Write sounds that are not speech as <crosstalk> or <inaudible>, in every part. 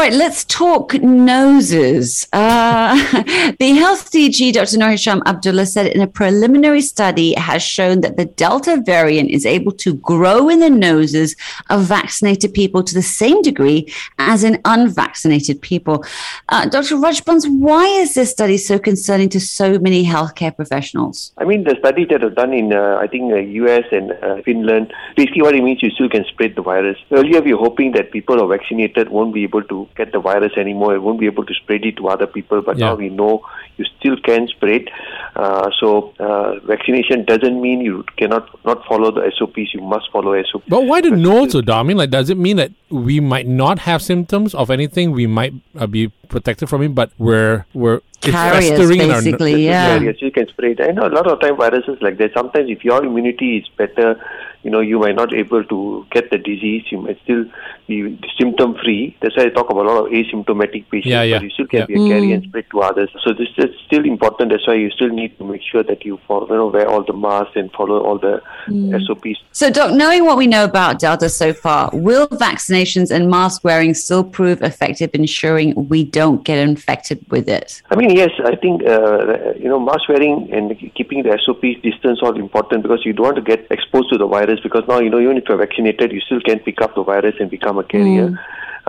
right, let's talk noses. Uh, <laughs> the health DG, Dr. Noor Hisham Abdullah, said in a preliminary study has shown that the Delta variant is able to grow in the noses of vaccinated people to the same degree as in unvaccinated people. Uh, Dr. Rajbans, why is this study so concerning to so many healthcare professionals? I mean, the study that was done in, uh, I think, uh, US and uh, Finland, basically what it means you still can spread the virus. Earlier, we were hoping that people who are vaccinated won't be able to get the virus anymore. It won't be able to spread it to other people. But yeah. now we know you still can spread. Uh, so uh, vaccination doesn't mean you cannot not follow the SOPs. You must follow SOPs. But why the no I like, does it mean that we might not have symptoms of anything? We might uh, be protected from it, but we're we're carriers basically. Our, yeah, carriers. You can spread. I know a lot of time viruses like that. Sometimes if your immunity is better, you know, you might not able to get the disease. You might still be symptom free. That's why I talk about a lot of asymptomatic patients. Yeah, yeah. But you still can yeah. be a carrier and mm. spread to others. So this is still important. That's why you still need to make sure that you follow, you know, wear all the masks and follow all the mm. SOPs. So, Doc, knowing what we know about Delta so far, will vaccinations and mask wearing still prove effective in ensuring we don't get infected with it? I mean, yes. I think uh, you know, mask wearing and keeping the SOPs distance are important because you don't want to get exposed to the virus virus because now you know even if you're vaccinated, you still can pick up the virus and become a carrier. Mm.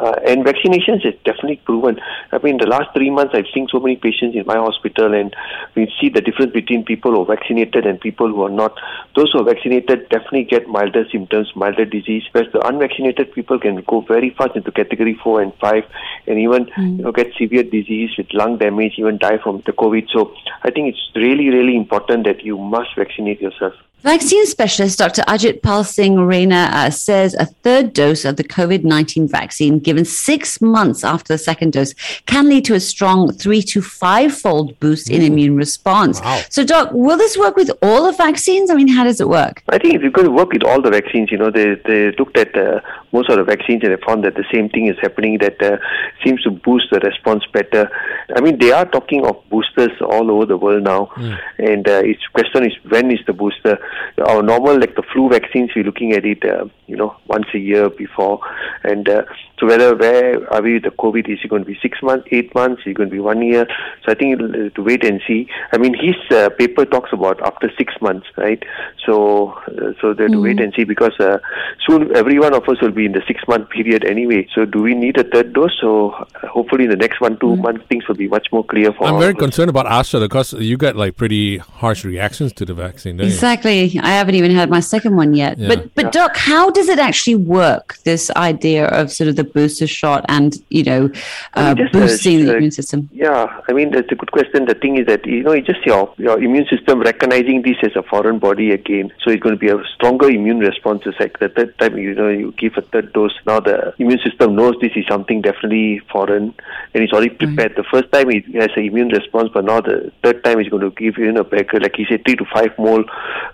Uh, and vaccinations is definitely proven. I mean, the last three months, I've seen so many patients in my hospital, and we see the difference between people who are vaccinated and people who are not. Those who are vaccinated definitely get milder symptoms, milder disease, whereas the unvaccinated people can go very fast into category four and five, and even mm. you know get severe disease with lung damage, even die from the COVID. So I think it's really, really important that you must vaccinate yourself. Vaccine specialist Dr. Ajit Pal Singh Raina uh, says a third dose of the COVID 19 vaccine given six months after the second dose can lead to a strong three to five fold boost in immune response. Wow. So, Doc, will this work with all the vaccines? I mean, how does it work? I think it's going to work with all the vaccines. You know, they, they looked at uh, most of the vaccines and they found that the same thing is happening that uh, seems to boost the response better. I mean, they are talking of boosters all over the world now. Mm. And uh, its question is when is the booster? Our normal like the flu vaccines we're looking at it uh, you know once a year before. And uh, so whether where are we with the covid is it going to be six months eight months is it going to be one year? So i think to wait and see. I mean his uh, paper talks about after six months right? So uh, so they have to mm. wait and see because uh, soon every one of us will be in the six month period anyway. So do we need a third dose? So uh, hopefully in the next one two mm. months things will be much more clear for i'm very concerned about astra because you got like pretty harsh reactions to the vaccine exactly I haven't even had my second one yet. Yeah. But but yeah. Doc, how does it actually work? This idea of sort of the booster shot and you know uh, boosting the immune system. Yeah, I mean that's a good question. The thing is that you know it's just your your immune system recognizing this as a foreign body again. So it's going to be a stronger immune response. It's like the third time you know you give a third dose. Now the immune system knows this is something definitely foreign and it's already prepared. Right. The first time it has an immune response, but now the third time it's going to give you, know, like he said, three to five more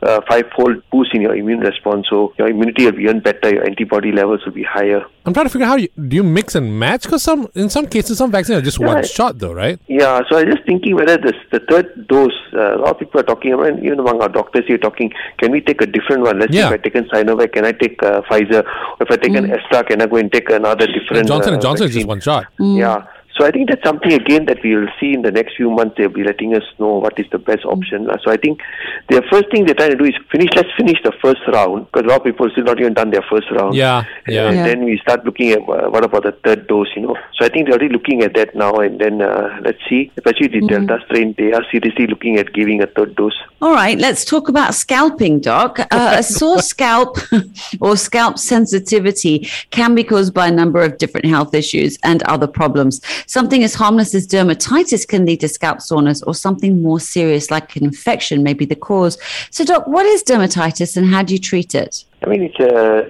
uh, five-fold boost in your immune response. So your immunity will be even better. Your antibody levels will be higher. I'm trying to figure out how you, do you mix and match? Because some in some cases some vaccines are just yeah, one shot, though, right? Yeah. So I was just thinking whether this the third dose. Uh, a lot of people are talking about, even among our doctors, you're talking. Can we take a different one? Let's yeah. say if I take an Sinovac, can I take uh, Pfizer? Or if I take mm. an Astra, can I go and take another different? Johnson and uh, Johnson vaccine? is just one shot. Mm. Yeah. So I think that's something again that we will see in the next few months. They'll be letting us know what is the best mm. option. So I think the first thing they're trying to do is finish. Let's finish the first round because a lot of people still not even done their first round. Yeah, yeah. And yeah. then we start looking at uh, what about the third dose. You know. So I think they're already looking at that now. And then uh, let's see. Especially the mm-hmm. Delta strain, they are seriously looking at giving a third dose. All right, let's talk about scalping, Doc. Uh, a <laughs> sore scalp <laughs> or scalp sensitivity can be caused by a number of different health issues and other problems. Something as harmless as dermatitis can lead to scalp soreness, or something more serious like an infection may be the cause. So, Doc, what is dermatitis and how do you treat it? I mean, it's a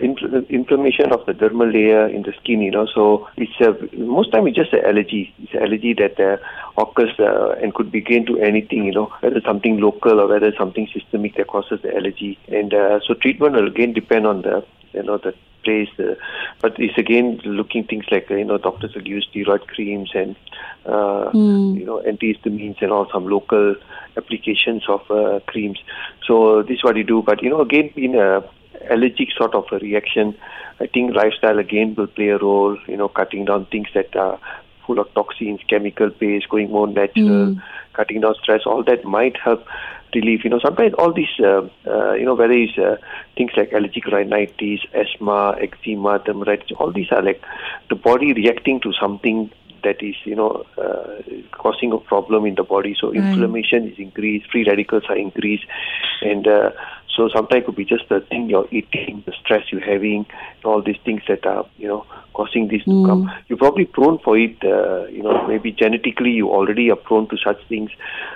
inflammation of the dermal layer in the skin, you know. So it's a, most time it's just an allergy. It's an allergy that uh, occurs uh, and could be begin to anything, you know, whether something local or whether something systemic that causes the allergy. And uh, so treatment will again depend on the, you know, the place. Uh, but it's again looking things like, you know, doctors will use steroid creams and uh, mm. you know, antihistamines and all some local applications of uh, creams. So this is what you do. But you know, again, in a allergic sort of a reaction, I think lifestyle again will play a role. You know, cutting down things that are full of toxins, chemical based, going more natural, mm. cutting down stress. All that might help relief. You know, sometimes all these, uh, uh, you know, whether it's uh, things like allergic rhinitis, asthma, eczema, dermatitis, all these are like the body reacting to something that is, you know, uh, causing a problem in the body. So right. inflammation is increased, free radicals are increased, and uh, so sometimes it could be just the thing you're eating, the stress you're having, all these things that are, you know, causing this mm. to come. You're probably prone for it, uh, you know, maybe genetically you already are prone to such things,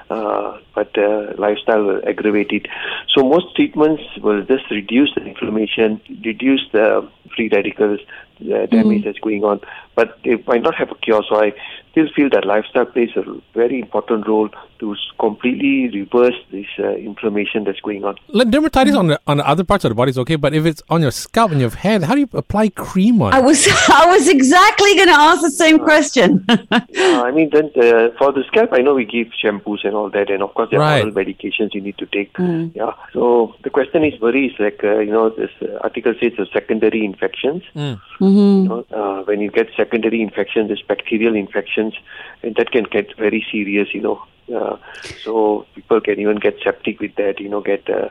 uh, but uh, lifestyle will aggravate it. So most treatments will just reduce the inflammation, reduce the free radicals, the damage mm. that's going on, but they might not have a cure. So I still feel that lifestyle plays a very important role to completely reverse this uh, inflammation that's going on. Like dermatitis on the on the other parts of the body is okay, but if it's on your scalp and your head, how do you apply cream on? I was <laughs> I was exactly going to ask the same question. uh, I mean, then uh, for the scalp, I know we give shampoos and all that, and of course there are right. medications you need to take. Mm. Yeah. So the question is, worry is like uh, you know this uh, article says the secondary infections. Mm. Mm-hmm. You know, uh, when you get secondary infections, this bacterial infections, and that can get very serious. You know, uh, so people can even get septic with that. You know, get uh,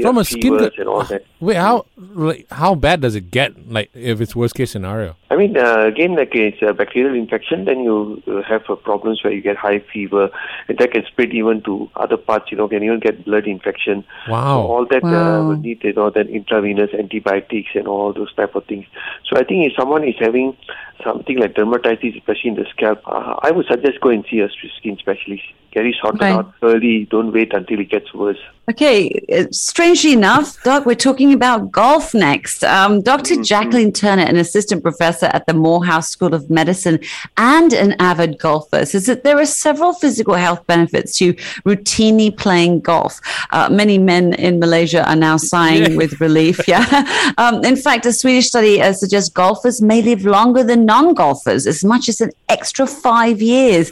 from a skin and all that. <sighs> Wait, how like, how bad does it get? Like if it's worst case scenario? I mean, uh, again, like it's a bacterial infection, then you uh, have uh, problems where you get high fever, and that can spread even to other parts. You know, can even get blood infection. Wow. So all that uh, wow. will need you know then intravenous antibiotics and all those type of things. So I think if someone is having something like dermatitis, especially in the scalp, uh, I would suggest go and see a skin specialist. Get it sorted right. out early. Don't wait until it gets worse. Okay, uh, strangely enough, Doc, we're talking about golf next. Um, doctor mm-hmm. Jacqueline Turner, an assistant professor at the Morehouse School of Medicine and an avid golfer, says that there are several physical health benefits to routinely playing golf. Uh, many men in Malaysia are now sighing with relief. <laughs> Yeah. Um, in fact, a Swedish study uh, suggests golfers may live longer than non golfers, as much as an extra five years.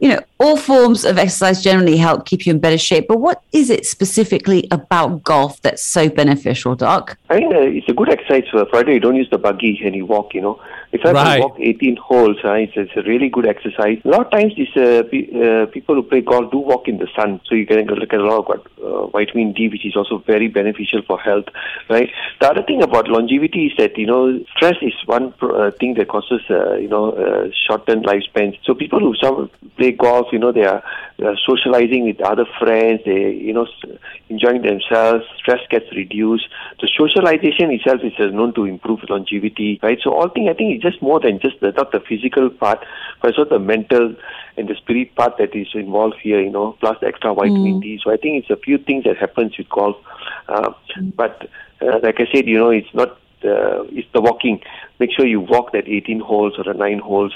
You know, all forms of exercise generally help keep you in better shape, but what is it specifically? about golf that's so beneficial, Doc? I think uh, it's a good exercise for Friday. You don't use the buggy and you walk, you know. If I right. walk 18 holes, uh, it's, it's, a really good exercise. A lot of times, these uh, uh, people who play golf do walk in the sun, so you can look at a lot of uh, vitamin D, which is also very beneficial for health, right? The other thing about longevity is that, you know, stress is one uh, thing that causes, you know, shortened lifespans. So people who some play golf, you know, they are socializing with other friends, they, you know, enjoying themselves, stress gets reduced. The socialization itself is known to improve longevity, right? So all things, I think it's just more than just the, not the physical part, but also the mental and the spirit part that is involved here, you know, plus the extra vitamin mm. D. So I think it's a few things that happens with golf. Uh, mm. But uh, like I said, you know, it's not uh, it's the walking. Make sure you walk that 18 holes or the 9 holes.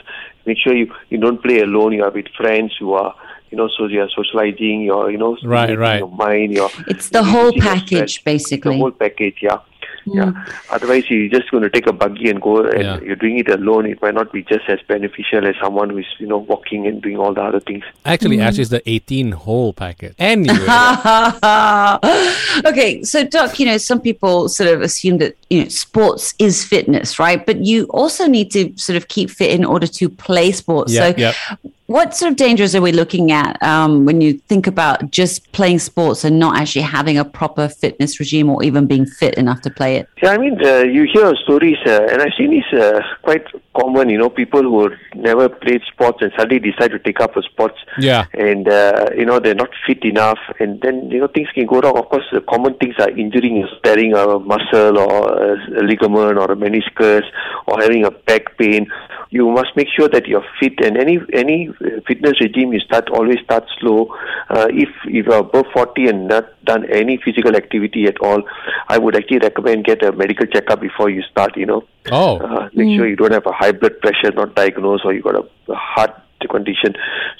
Make sure you, you don't play alone. You are with friends who are you know, so you're socializing, you're, you know, right, right. your mind, your. It's the whole package, basically. The whole package, yeah. Yeah. Otherwise, you're just going to take a buggy and go, and yeah. you're doing it alone. It might not be just as beneficial as someone who's you know walking and doing all the other things. Actually, mm. actually, it's the 18 hole packet. Anyway. <laughs> okay, so Doc, you know, some people sort of assume that you know sports is fitness, right? But you also need to sort of keep fit in order to play sports. Yep, so. Yep what sort of dangers are we looking at um, when you think about just playing sports and not actually having a proper fitness regime or even being fit enough to play it? Yeah, I mean, uh, you hear stories, uh, and I've seen this uh, quite common. You know, people who never played sports and suddenly decide to take up a sports. Yeah. And uh, you know they're not fit enough, and then you know things can go wrong. Of course, the common things are injuring, tearing a muscle or a ligament or a meniscus, or having a back pain you must make sure that you're fit and any any fitness regime you start always start slow uh, if if you're above 40 and not done any physical activity at all i would actually recommend get a medical checkup before you start you know oh uh, make mm. sure you don't have a high blood pressure not diagnosed or you got a, a heart condition.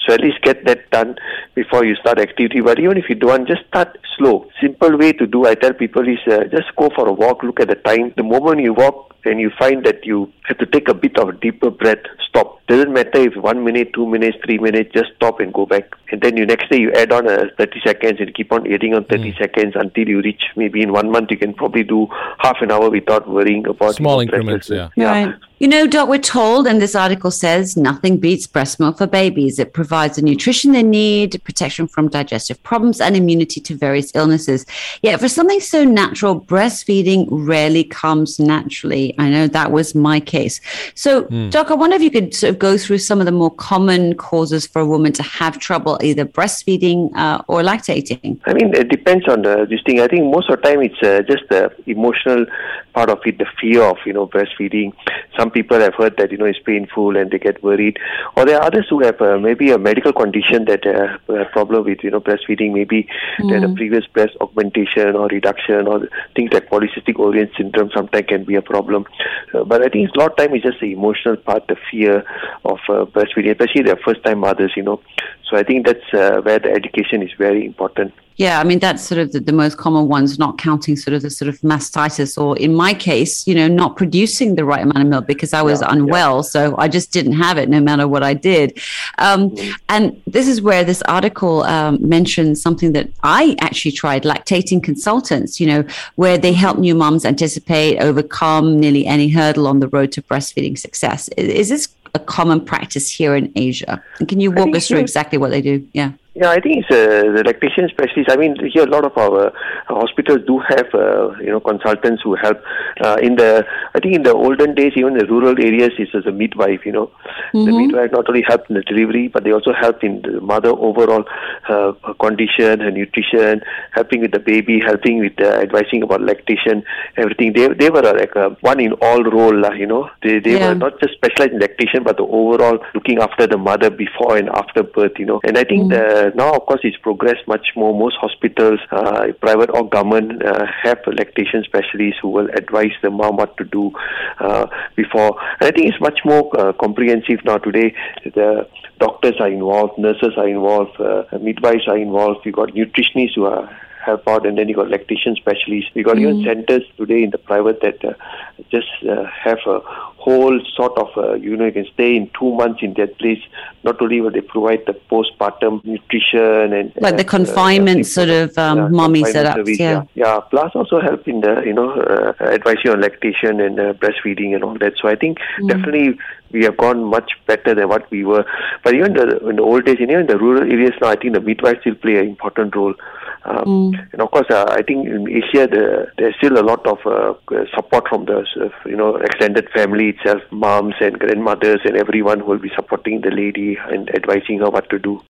So at least get that done before you start activity. But even if you don't, just start slow. Simple way to do, I tell people is uh, just go for a walk, look at the time. The moment you walk and you find that you have to take a bit of a deeper breath, stop. Doesn't matter if one minute, two minutes, three minutes, just stop and go back. And then you next day you add on a 30 seconds and keep on adding on 30 mm. seconds until you reach maybe in one month you can probably do half an hour without worrying about small increments. Yeah. yeah. Right. You know, Doc, we're told, and this article says nothing beats breast milk for babies. It provides the nutrition they need, protection from digestive problems, and immunity to various illnesses. Yet, for something so natural, breastfeeding rarely comes naturally. I know that was my case. So, mm. Doc, I wonder if you could sort of go through some of the more common causes for a woman to have trouble either breastfeeding uh, or lactating. I mean, it depends on the, this thing. I think most of the time it's uh, just the emotional part of it, the fear of, you know, breastfeeding. Some people have heard that you know it's painful and they get worried, or there are others who have uh, maybe a medical condition that uh, a problem with you know breastfeeding. Maybe mm. they had a previous breast augmentation or reduction, or things like polycystic ovarian syndrome. Sometimes can be a problem, uh, but I think a lot of time it's just the emotional part, the fear of uh, breastfeeding, especially the first time mothers. You know, so I think that's uh, where the education is very important. Yeah, I mean that's sort of the, the, most common ones, not counting sort of the sort of mastitis, or in my case, you know, not producing the right amount of milk because I was yeah, unwell, yeah. so I just didn't have it no matter what I did. Um, mm-hmm. And this is where this article um, mentions something that I actually tried, lactating consultants. You know, where they help new moms anticipate, overcome any hurdle on the road to breastfeeding success. Is, is this a common practice here in Asia? And can you walk us through exactly what they do? Yeah. Yeah, I think it's uh, the lactation specialist. I mean, here a lot of our uh, hospitals do have uh, you know consultants who help. Uh, in the I think in the olden days, even the rural areas, it's as a midwife. You know, mm-hmm. the midwife not only helped in the delivery, but they also helped in the mother overall uh, condition, her nutrition, helping with the baby, helping with uh, advising about lactation, everything. They they were uh, like a one in all role. Uh, you know, they they yeah. were not just specialized in lactation, but the overall looking after the mother before and after birth. You know, and I think mm-hmm. the now, of course, it's progressed much more. Most hospitals, uh, private or government, uh, have lactation specialists who will advise the mom what to do uh, before. And I think it's much more uh, comprehensive now. Today, the doctors are involved, nurses are involved, uh, midwives are involved. You got nutritionists who are help out, and then you got lactation specialists. We got mm. even centers today in the private that uh, just uh, have a whole sort of, uh, you know, you can stay in two months in that place. Not only will they provide the postpartum nutrition and like the uh, confinement sort of um, mommy setups, yeah. yeah. yeah, Plus also help in the, you know, uh, you on lactation and uh, breastfeeding and all that. So I think mm. definitely we have gone much better than what we were. But even the, in the old days, you know, in the rural areas now, I think the midwives still play an important role. Um, mm. And of course, uh, I think in Asia the, there's still a lot of uh, support from the uh, you know extended family itself, moms and grandmothers and everyone who will be supporting the lady and advising her what to do.